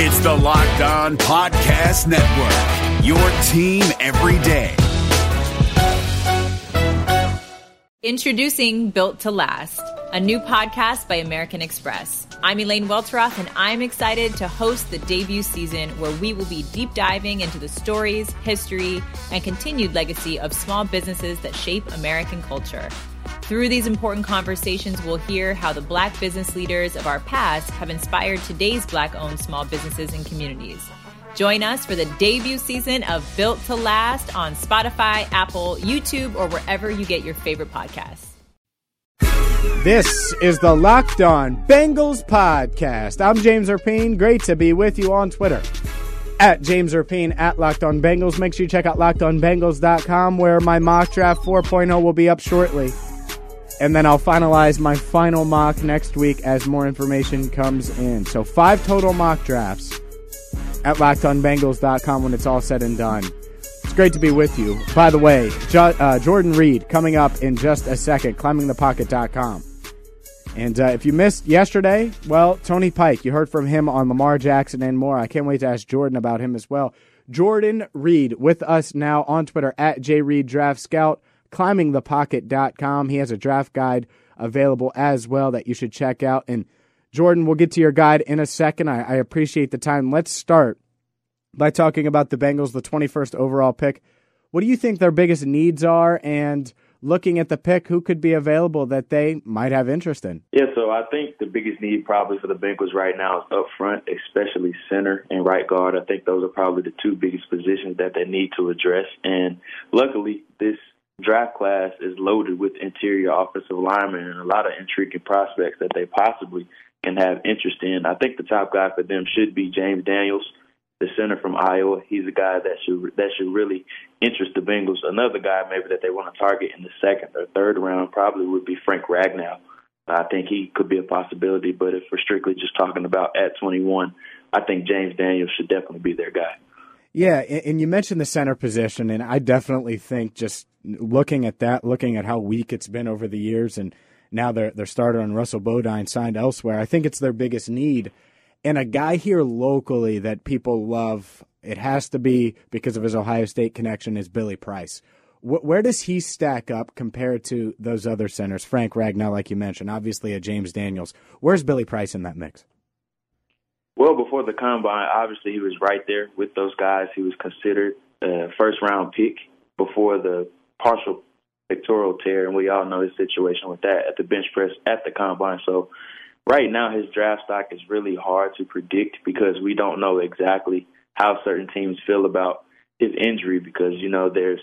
It's the Locked On Podcast Network, your team every day. Introducing Built to Last, a new podcast by American Express. I'm Elaine Welteroth, and I'm excited to host the debut season where we will be deep diving into the stories, history, and continued legacy of small businesses that shape American culture. Through these important conversations, we'll hear how the Black business leaders of our past have inspired today's Black owned small businesses and communities. Join us for the debut season of Built to Last on Spotify, Apple, YouTube, or wherever you get your favorite podcasts. This is the Locked On Bengals podcast. I'm James Rapien. Great to be with you on Twitter at James Rapien at Locked On Bengals. Make sure you check out lockedonbengals.com where my mock draft 4.0 will be up shortly. And then I'll finalize my final mock next week as more information comes in. So, five total mock drafts at lockedonbengals.com when it's all said and done. It's great to be with you. By the way, jo- uh, Jordan Reid coming up in just a second, climbingthepocket.com. And uh, if you missed yesterday, well, Tony Pike, you heard from him on Lamar Jackson and more. I can't wait to ask Jordan about him as well. Jordan Reid with us now on Twitter at JReidDraftScout climbingthepocket.com. He has a draft guide available as well that you should check out. And Jordan, we'll get to your guide in a second. I, I appreciate the time. Let's start by talking about the Bengals, the 21st overall pick. What do you think their biggest needs are? And looking at the pick, who could be available that they might have interest in? Yeah, so I think the biggest need probably for the Bengals right now is up front, especially center and right guard. I think those are probably the two biggest positions that they need to address. And luckily, this draft class is loaded with interior offensive linemen and a lot of intriguing prospects that they possibly can have interest in. I think the top guy for them should be James Daniels, the center from Iowa. He's a guy that should that should really interest the Bengals. Another guy maybe that they want to target in the second or third round probably would be Frank Ragnow. I think he could be a possibility, but if we're strictly just talking about at 21, I think James Daniels should definitely be their guy. Yeah, and you mentioned the center position, and I definitely think just looking at that, looking at how weak it's been over the years, and now their their starter on Russell Bodine signed elsewhere. I think it's their biggest need. And a guy here locally that people love, it has to be because of his Ohio State connection, is Billy Price. Where does he stack up compared to those other centers? Frank Ragnow, like you mentioned, obviously a James Daniels. Where's Billy Price in that mix? Well, before the combine, obviously he was right there with those guys. He was considered a first round pick before the partial pectoral tear, and we all know his situation with that at the bench press at the combine. So right now his draft stock is really hard to predict because we don't know exactly how certain teams feel about his injury because you know there's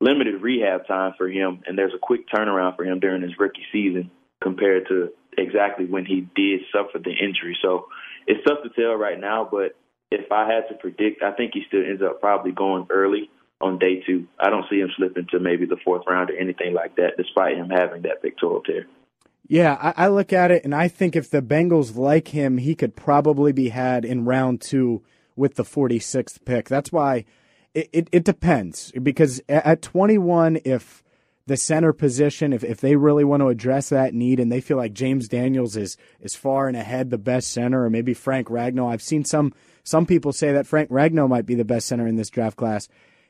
limited rehab time for him and there's a quick turnaround for him during his rookie season compared to exactly when he did suffer the injury. So it's tough to tell right now, but if I had to predict, I think he still ends up probably going early on day two. I don't see him slipping to maybe the fourth round or anything like that, despite him having that pectoral tear. Yeah, I, I, look at it and I think if the Bengals like him, he could probably be had in round two with the 46th pick. That's why it, it, it depends because at 21, if the center position, if, if they really want to address that need and they feel like James Daniels is is far and ahead the best center, or maybe Frank Ragnow. I've seen some some people say that Frank Ragnow might be the best center in this draft class.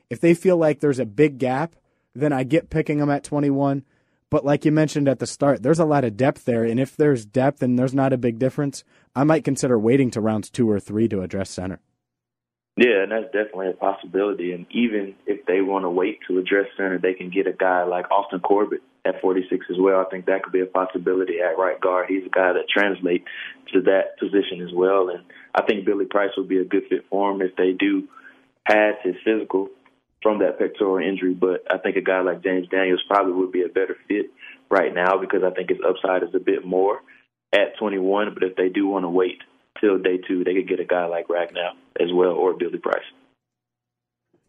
If they feel like there's a big gap, then I get picking them at 21. But like you mentioned at the start, there's a lot of depth there, and if there's depth and there's not a big difference, I might consider waiting to rounds two or three to address center. Yeah, and that's definitely a possibility. And even if they want to wait to address center, they can get a guy like Austin Corbett at 46 as well. I think that could be a possibility at right guard. He's a guy that translates to that position as well. And I think Billy Price would be a good fit for him if they do pass his physical from that pectoral injury. But I think a guy like James Daniels probably would be a better fit right now because I think his upside is a bit more at 21. But if they do want to wait till day two, they could get a guy like Ragnow as well or Billy Price.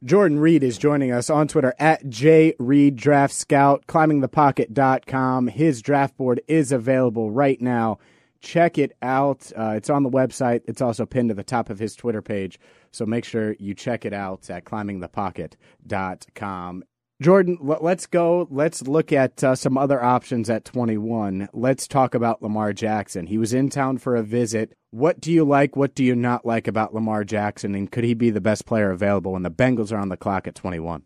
Jordan Reid is joining us on Twitter at J Reid Draft Scout, climbingthepocket.com. His draft board is available right now. Check it out. Uh, it's on the website. It's also pinned to the top of his Twitter page. So make sure you check it out at climbingthepocket.com. Jordan, let's go. Let's look at uh, some other options at 21. Let's talk about Lamar Jackson. He was in town for a visit. What do you like? What do you not like about Lamar Jackson? And could he be the best player available when the Bengals are on the clock at 21?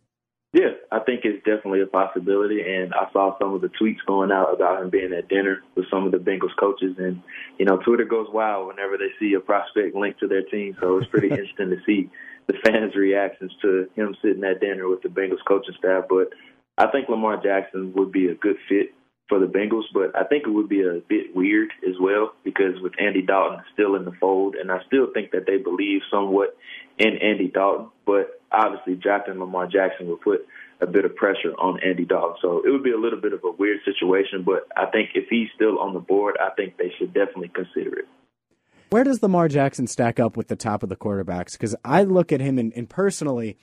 Yeah, I think it's definitely a possibility. And I saw some of the tweets going out about him being at dinner with some of the Bengals coaches. And, you know, Twitter goes wild whenever they see a prospect linked to their team. So it's pretty interesting to see the fans' reactions to him sitting at dinner with the Bengals coaching staff. But I think Lamar Jackson would be a good fit for the Bengals, but I think it would be a bit weird as well because with Andy Dalton still in the fold, and I still think that they believe somewhat in Andy Dalton, but obviously drafting Lamar Jackson would put a bit of pressure on Andy Dalton. So it would be a little bit of a weird situation, but I think if he's still on the board, I think they should definitely consider it. Where does Lamar Jackson stack up with the top of the quarterbacks? Because I look at him and, and, personally,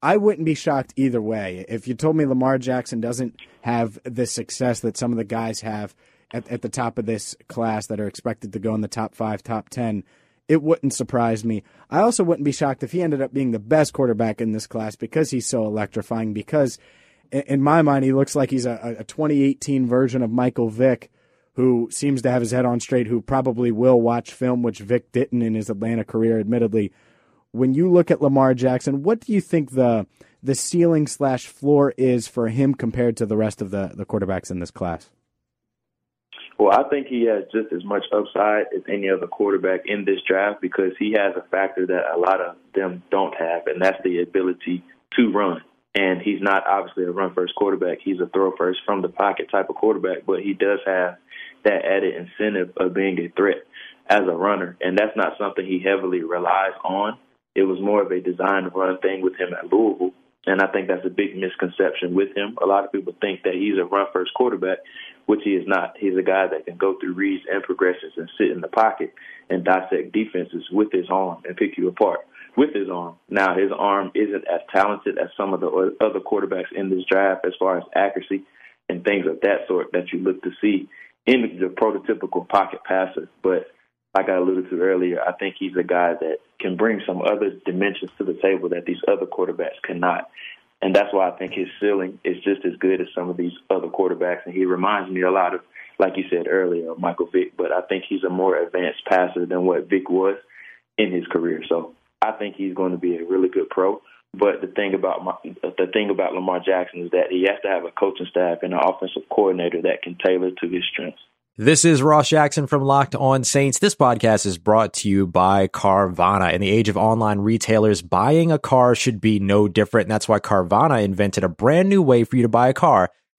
I wouldn't be shocked either way. If you told me Lamar Jackson doesn't have the success that some of the guys have at, at the top of this class that are expected to go in the top five, top 10, it wouldn't surprise me. I also wouldn't be shocked if he ended up being the best quarterback in this class because he's so electrifying. Because in my mind, he looks like he's a, a 2018 version of Michael Vick who seems to have his head on straight, who probably will watch film, which Vick didn't in his Atlanta career, admittedly. When you look at Lamar Jackson, what do you think the the ceiling slash floor is for him compared to the rest of the, the quarterbacks in this class? Well, I think he has just as much upside as any other quarterback in this draft because he has a factor that a lot of them don't have, and that's the ability to run. And he's not obviously a run first quarterback. He's a throw first from the pocket type of quarterback, but he does have that added incentive of being a threat as a runner. And that's not something he heavily relies on. It was more of a design run thing with him at Louisville. And I think that's a big misconception with him. A lot of people think that he's a run first quarterback, which he is not. He's a guy that can go through reads and progressions and sit in the pocket and dissect defenses with his arm and pick you apart with his arm. Now, his arm isn't as talented as some of the other quarterbacks in this draft as far as accuracy and things of that sort that you look to see in the prototypical pocket passer. But like I alluded to earlier, I think he's a guy that can bring some other dimensions to the table that these other quarterbacks cannot. And that's why I think his ceiling is just as good as some of these other quarterbacks. And he reminds me a lot of, like you said earlier, Michael Vick. But I think he's a more advanced passer than what Vick was in his career. So I think he's going to be a really good pro. But the thing about my, the thing about Lamar Jackson is that he has to have a coaching staff and an offensive coordinator that can tailor to his strengths. This is Ross Jackson from Locked On Saints. This podcast is brought to you by Carvana. In the age of online retailers, buying a car should be no different. And that's why Carvana invented a brand new way for you to buy a car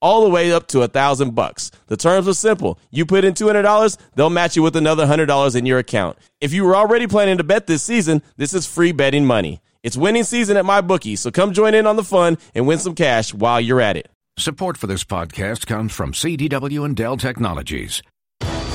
all the way up to a thousand bucks. The terms are simple. You put in $200, they'll match you with another $100 in your account. If you were already planning to bet this season, this is free betting money. It's winning season at MyBookie, so come join in on the fun and win some cash while you're at it. Support for this podcast comes from CDW and Dell Technologies.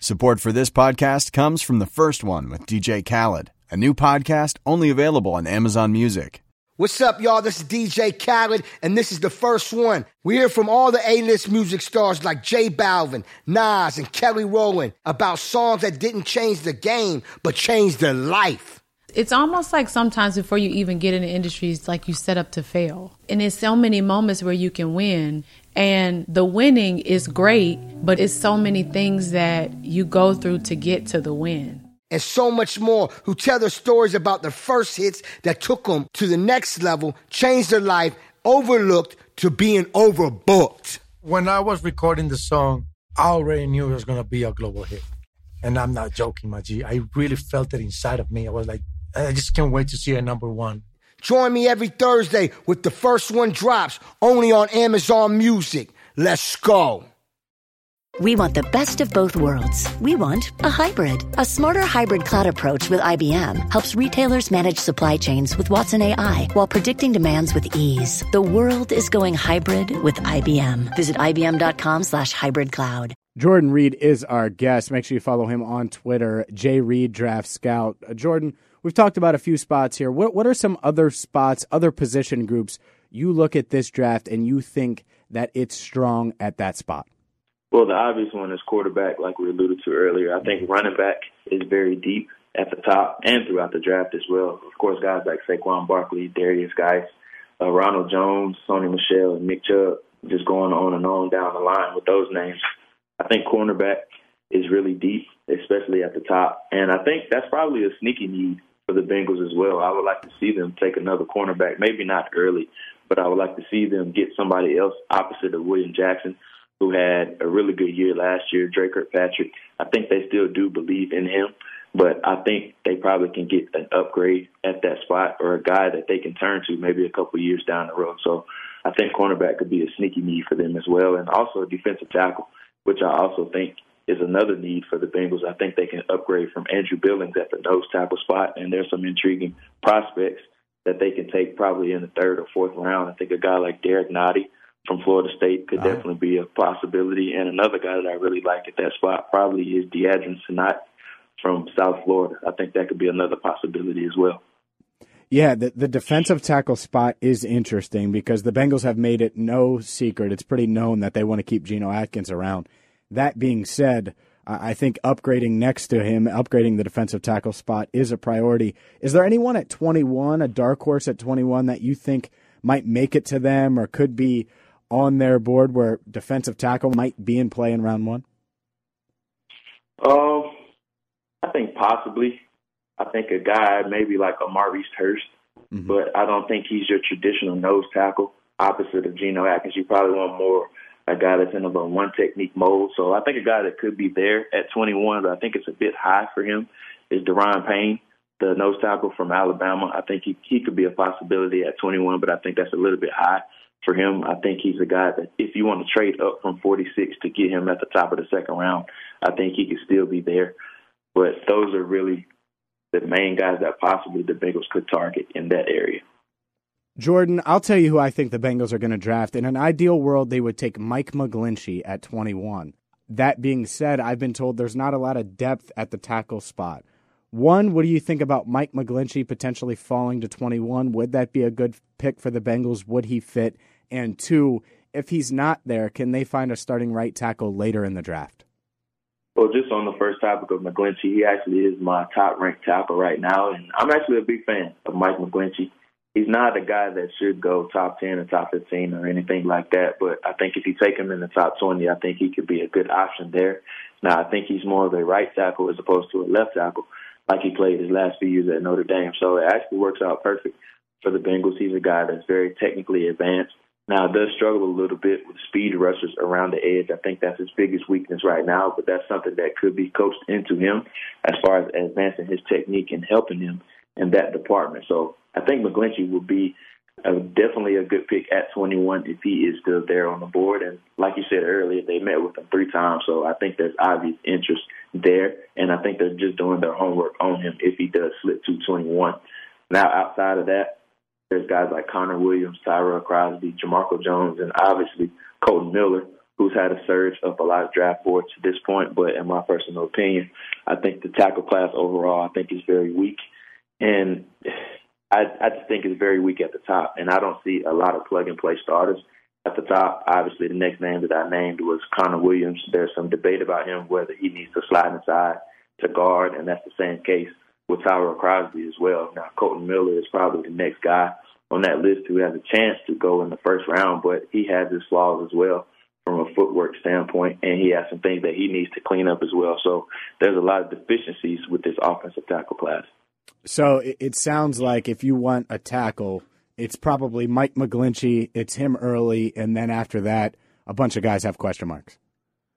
Support for this podcast comes from the first one with DJ Khaled, a new podcast only available on Amazon Music. What's up, y'all? This is DJ Khaled, and this is the first one. We hear from all the A-list music stars like J Balvin, Nas, and Kelly Rowland about songs that didn't change the game, but changed their life. It's almost like sometimes before you even get in the industry, it's like you set up to fail. And there's so many moments where you can win. And the winning is great, but it's so many things that you go through to get to the win. And so much more who tell their stories about the first hits that took them to the next level, changed their life, overlooked to being overbooked. When I was recording the song, I already knew it was going to be a global hit. And I'm not joking, my G. I really felt it inside of me. I was like, I just can't wait to see it number one. Join me every Thursday with the first one drops only on Amazon Music. Let's go. We want the best of both worlds. We want a hybrid. A smarter hybrid cloud approach with IBM helps retailers manage supply chains with Watson AI while predicting demands with ease. The world is going hybrid with IBM. Visit IBM.com slash hybrid cloud. Jordan Reid is our guest. Make sure you follow him on Twitter, J Reid Draft Scout. Uh, Jordan, we've talked about a few spots here. What what are some other spots, other position groups you look at this draft and you think that it's strong at that spot? Well, the obvious one is quarterback, like we alluded to earlier. I think running back is very deep at the top and throughout the draft as well. Of course, guys like Saquon Barkley, Derrius Guice, uh, Ronald Jones, Sony Michel, and Nick Chubb, just going on and on down the line with those names. I think cornerback is really deep, especially at the top. And I think that's probably a sneaky need for the Bengals as well. I would like to see them take another cornerback, maybe not early, but I would like to see them get somebody else opposite of William Jackson who had a really good year last year, Dre Kirkpatrick. I think they still do believe in him, but I think they probably can get an upgrade at that spot or a guy that they can turn to maybe a couple years down the road. So I think cornerback could be a sneaky need for them as well, and also a defensive tackle, which I also think is another need for the Bengals. I think they can upgrade from Andrew Billings at the nose tackle spot, and there's some intriguing prospects that they can take probably in the third or fourth round. I think a guy like Derrick Nnadi from Florida State could uh-huh. definitely be a possibility. And another guy that I really like at that spot probably is Deadrin Senat from South Florida. I think that could be another possibility as well. Yeah, the, the defensive tackle spot is interesting because the Bengals have made it no secret. It's pretty known that they want to keep Geno Atkins around. That being said, I think upgrading next to him, upgrading the defensive tackle spot is a priority. Is there anyone at 21, a dark horse at 21 that you think might make it to them or could be on their board where defensive tackle might be in play in round one? Um, I think possibly. I think a guy maybe like a Maurice Hurst, mm-hmm. but I don't think he's your traditional nose tackle. Opposite of Geno Atkins, you probably want more a guy that's in a one technique mode. So I think a guy that could be there at 21, but I think it's a bit high for him, is Da'Ron Payne, the nose tackle from Alabama. I think he he could be a possibility at 21, but I think that's a little bit high for him. I think he's a guy that if you want to trade up from 46 to get him at the top of the second round, I think he could still be there. But those are really the main guys that possibly the Bengals could target in that area. Jordan, I'll tell you who I think the Bengals are going to draft. In an ideal world, they would take Mike McGlinchey at 21. That being said, I've been told there's not a lot of depth at the tackle spot. One, what do you think about Mike McGlinchey potentially falling to 21? Would that be a good pick for the Bengals? Would he fit? And two, if he's not there, can they find a starting right tackle later in the draft? Well, just on the first topic of McGlinchey, he actually is my top ranked tackle right now, and I'm actually a big fan of Mike McGlinchey. He's not a guy that should go top 10 or top 15 or anything like that. But I think if you take him in the top 20, I think he could be a good option there. Now, I think he's more of a right tackle as opposed to a left tackle, like he played his last few years at Notre Dame. So it actually works out perfect for the Bengals. He's a guy that's very technically advanced. Now, does struggle a little bit with speed rushers around the edge. I think that's his biggest weakness right now, but that's something that could be coached into him as far as advancing his technique and helping him in that department. So I think McGlinchey will be uh, definitely a good pick at 21 if he is still there on the board. And like you said earlier, they met with him three times, so I think there's obvious interest there. And I think they're just doing their homework on him if he does slip to 21. Now, outside of that, there's guys like Connor Williams, Tyrell Crosby, Jamarco Jones, and obviously Kolton Miller, who's had a surge up a lot of draft boards to this point. But in my personal opinion, I think the tackle class overall, I think is very weak. And I, I just think it's very weak at the top, and I don't see a lot of plug and play starters at the top. Obviously, the next name that I named was Connor Williams. There's some debate about him whether he needs to slide inside to guard, and that's the same case with Tyrell Crosby as well. Now, Kolton Miller is probably the next guy on that list who has a chance to go in the first round, but he has his flaws as well from a footwork standpoint, and he has some things that he needs to clean up as well. So there's a lot of deficiencies with this offensive tackle class. So it, it sounds like if you want a tackle, it's probably Mike McGlinchey. It's him early, and then after that, a bunch of guys have question marks.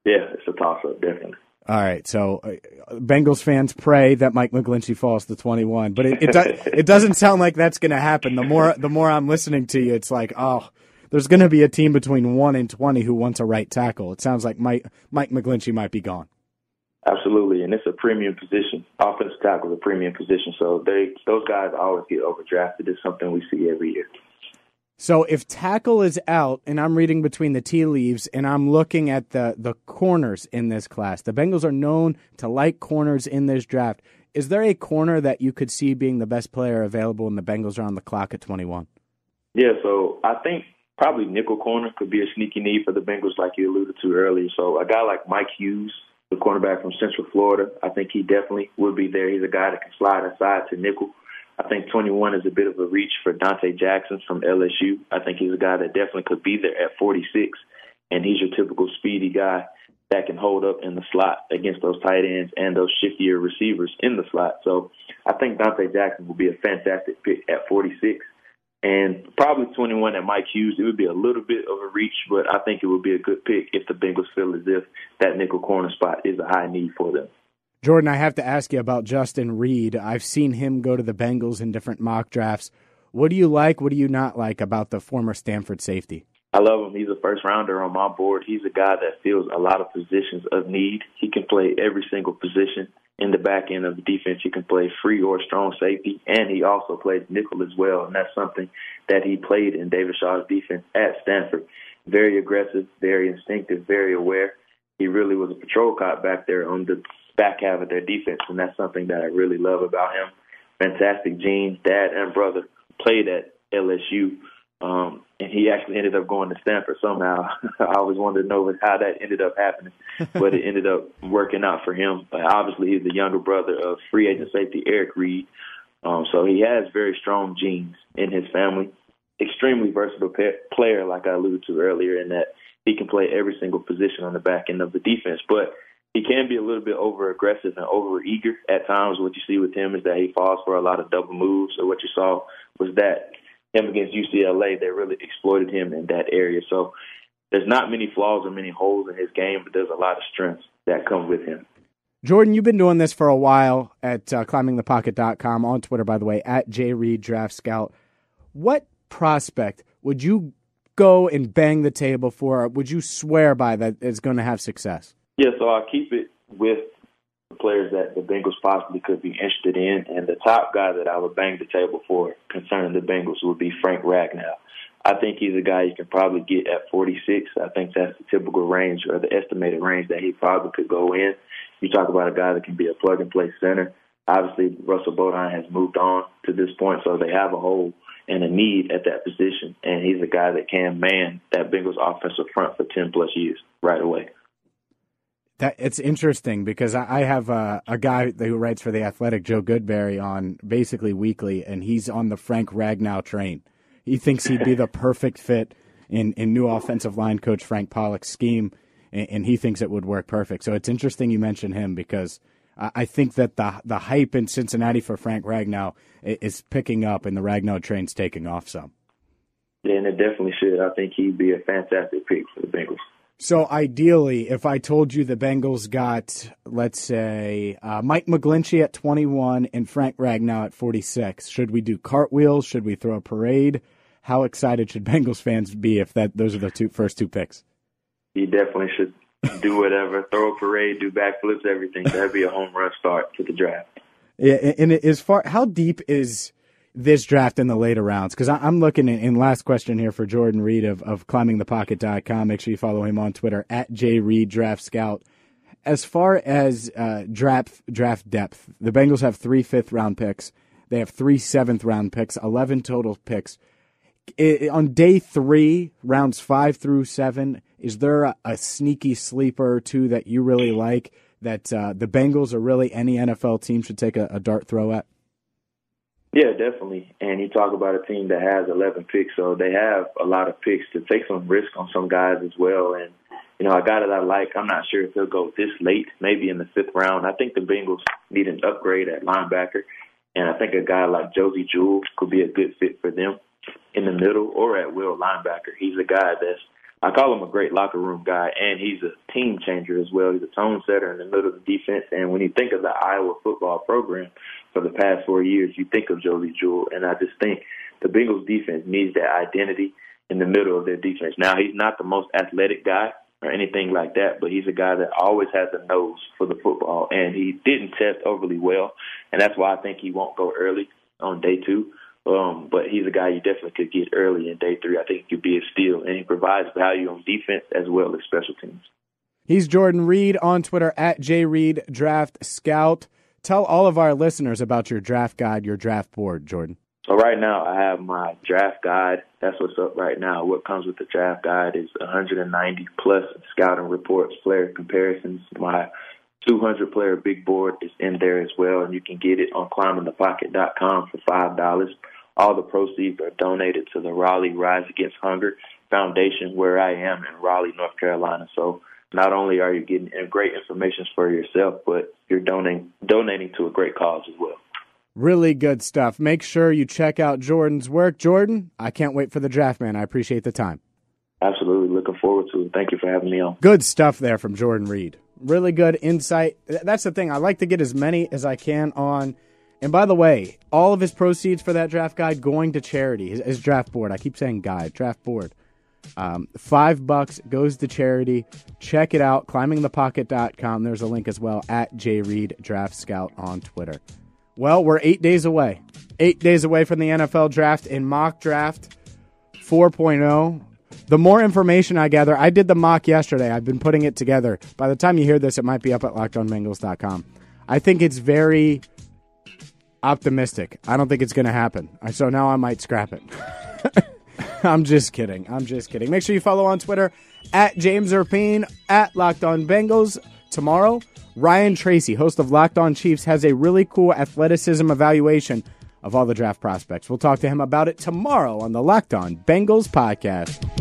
Yeah, it's a toss up, definitely. All right, so uh, Bengals fans pray that Mike McGlinchey falls to 21, but it it, do, it doesn't sound like that's going to happen. The more the more I'm listening to you, it's like, oh, there's going to be a team between one and 20 who wants a right tackle. It sounds like Mike Mike McGlinchey might be gone. Absolutely, and it's a premium position. Offensive tackle is a premium position, so they those guys always get overdrafted. It's something we see every year. So if tackle is out, and I'm reading between the tea leaves, and I'm looking at the the corners in this class, the Bengals are known to like corners in this draft. Is there a corner that you could see being the best player available, and the Bengals are on the clock at 21? Yeah, so I think probably nickel corner could be a sneaky need for the Bengals, like you alluded to earlier. So a guy like Mike Hughes the cornerback from Central Florida. I think he definitely would be there. He's a guy that can slide inside to nickel. I think 21 is a bit of a reach for Donte Jackson from LSU. I think he's a guy that definitely could be there at 46, and he's your typical speedy guy that can hold up in the slot against those tight ends and those shiftier receivers in the slot. So I think Donte Jackson will be a fantastic pick at 46 and probably 21 at Mike Hughes. It would be a little bit of a reach, but I think it would be a good pick if the Bengals feel as if that nickel corner spot is a high need for them. Jordan, I have to ask you about Justin Reid. I've seen him go to the Bengals in different mock drafts. What do you like? What do you not like about the former Stanford safety? I love him. He's a first rounder on my board. He's a guy that fills a lot of positions of need. He can play every single position in the back end of the defense. He can play free or strong safety, and he also plays nickel as well. And that's something that he played in David Shaw's defense at Stanford. Very aggressive, very instinctive, very aware. He really was a patrol cop back there on the back half of their defense, and that's something that I really love about him. Fantastic genes. Dad and brother played at LSU. Um, and he actually ended up going to Stanford somehow. I always wanted to know how that ended up happening, but it ended up working out for him. But obviously, he's the younger brother of free agent safety Eric Reid, um, so he has very strong genes in his family. Extremely versatile pe- player, like I alluded to earlier, in that he can play every single position on the back end of the defense. But he can be a little bit over aggressive and over eager at times. What you see with him is that he falls for a lot of double moves. So what you saw was that him against UCLA, they really exploited him in that area. So there's not many flaws or many holes in his game, but there's a lot of strengths that come with him. Jordan, you've been doing this for a while at uh, climbingthepocket.com, on Twitter, by the way, at JReid Draft Scout. What prospect would you go and bang the table for? Would you swear by that is going to have success? Yeah, so I'll keep it with players that the Bengals possibly could be interested in. And the top guy that I would bang the table for concerning the Bengals would be Frank Ragnow. I think he's a guy you can probably get at 46. I think that's the typical range or the estimated range that he probably could go in. You talk about a guy that can be a plug and play center. Obviously, Russell Bodine has moved on to this point, so they have a hole and a need at that position. And he's a guy that can man that Bengals offensive front for 10 plus years right away That it's interesting because I, I have a, a guy who writes for the Athletic, Joe Goodberry, on basically weekly, and he's on the Frank Ragnow train. He thinks he'd be the perfect fit in, in new offensive line coach Frank Pollack's scheme, and, and he thinks it would work perfect. So it's interesting you mention him because I think that the the hype in Cincinnati for Frank Ragnow is picking up, and the Ragnow train's taking off some. Yeah, and it definitely should. I think he'd be a fantastic pick for the Bengals. So ideally, if I told you the Bengals got, let's say, uh, Mike McGlinchey at 21 and Frank Ragnow at 46, should we do cartwheels? Should we throw a parade? How excited should Bengals fans be if that those are the two first two picks? You definitely should do whatever, throw a parade, do backflips, everything. That'd be a home run start to the draft. Yeah, and as far how deep is this draft in the later rounds? Because I'm looking in, in, last question here for Jordan Reid of, of climbingthepocket.com. Make sure you follow him on Twitter at jreid draft scout. As far as uh, draft draft depth, the Bengals have three fifth round picks. They have three seventh round picks, eleven total picks. It, on day three, rounds five through seven, is there a, a sneaky sleeper or two that you really like that uh, the Bengals or really any NFL team should take a, a dart throw at? Yeah, definitely. And you talk about a team that has 11 picks, so they have a lot of picks to take some risk on some guys as well. And you know, a guy that I like, I'm not sure if he'll go this late, maybe in the fifth round. I think the Bengals need an upgrade at linebacker, and I think a guy like Josey Jewell could be a good fit for them in the middle or at will linebacker. He's a guy that's I call him a great locker room guy, and he's a team changer as well. He's a tone setter in the middle of the defense. And when you think of the Iowa football program for the past four years, you think of Josey Jewell. And I just think the Bengals defense needs that identity in the middle of their defense. Now, he's not the most athletic guy or anything like that, but he's a guy that always has a nose for the football, and he didn't test overly well, and that's why I think he won't go early on day two. Um, but he's a guy you definitely could get early in day three. I think he could be a steal, and he provides value on defense as well as special teams. He's Jordan Reid on Twitter at JReid Draft Scout. Tell all of our listeners about your draft guide, your draft board, Jordan. So right now I have my draft guide. That's what's up right now. What comes with the draft guide is 190 plus scouting reports, player comparisons. My 200 player big board is in there as well, and you can get it on climbingthepocket.com for five dollars. All the proceeds are donated to the Raleigh Rise Against Hunger Foundation, where I am in Raleigh, North Carolina. So not only are you getting uh, great information for yourself, but you're donating donating to a great cause as well. Really good stuff. Make sure you check out Jordan's work. Jordan, I can't wait for the draft, man. I appreciate the time. Absolutely. Looking forward to it. Thank you for having me on. Good stuff there from Jordan Reid. Really good insight. That's the thing. I like to get as many as I can on and by the way, all of his proceeds for that draft guide going to charity. His, his draft board. I keep saying guide, draft board. Um, five bucks goes to charity. Check it out. Climbingthepocket.com. There's a link as well at JReid Draft Scout on Twitter. Well, we're eight days away. Eight days away from the NFL draft in mock draft 4.0. The more information I gather, I did the mock yesterday. I've been putting it together. By the time you hear this, it might be up at lockedonbengals.com. I think it's very optimistic. I don't think it's going to happen. So now I might scrap it. I'm just kidding. I'm just kidding. Make sure you follow on Twitter at James Rapien at Locked On Bengals. Tomorrow, Ryan Tracy, host of Locked On Chiefs, has a really cool athleticism evaluation of all the draft prospects. We'll talk to him about it tomorrow on the Locked On Bengals podcast.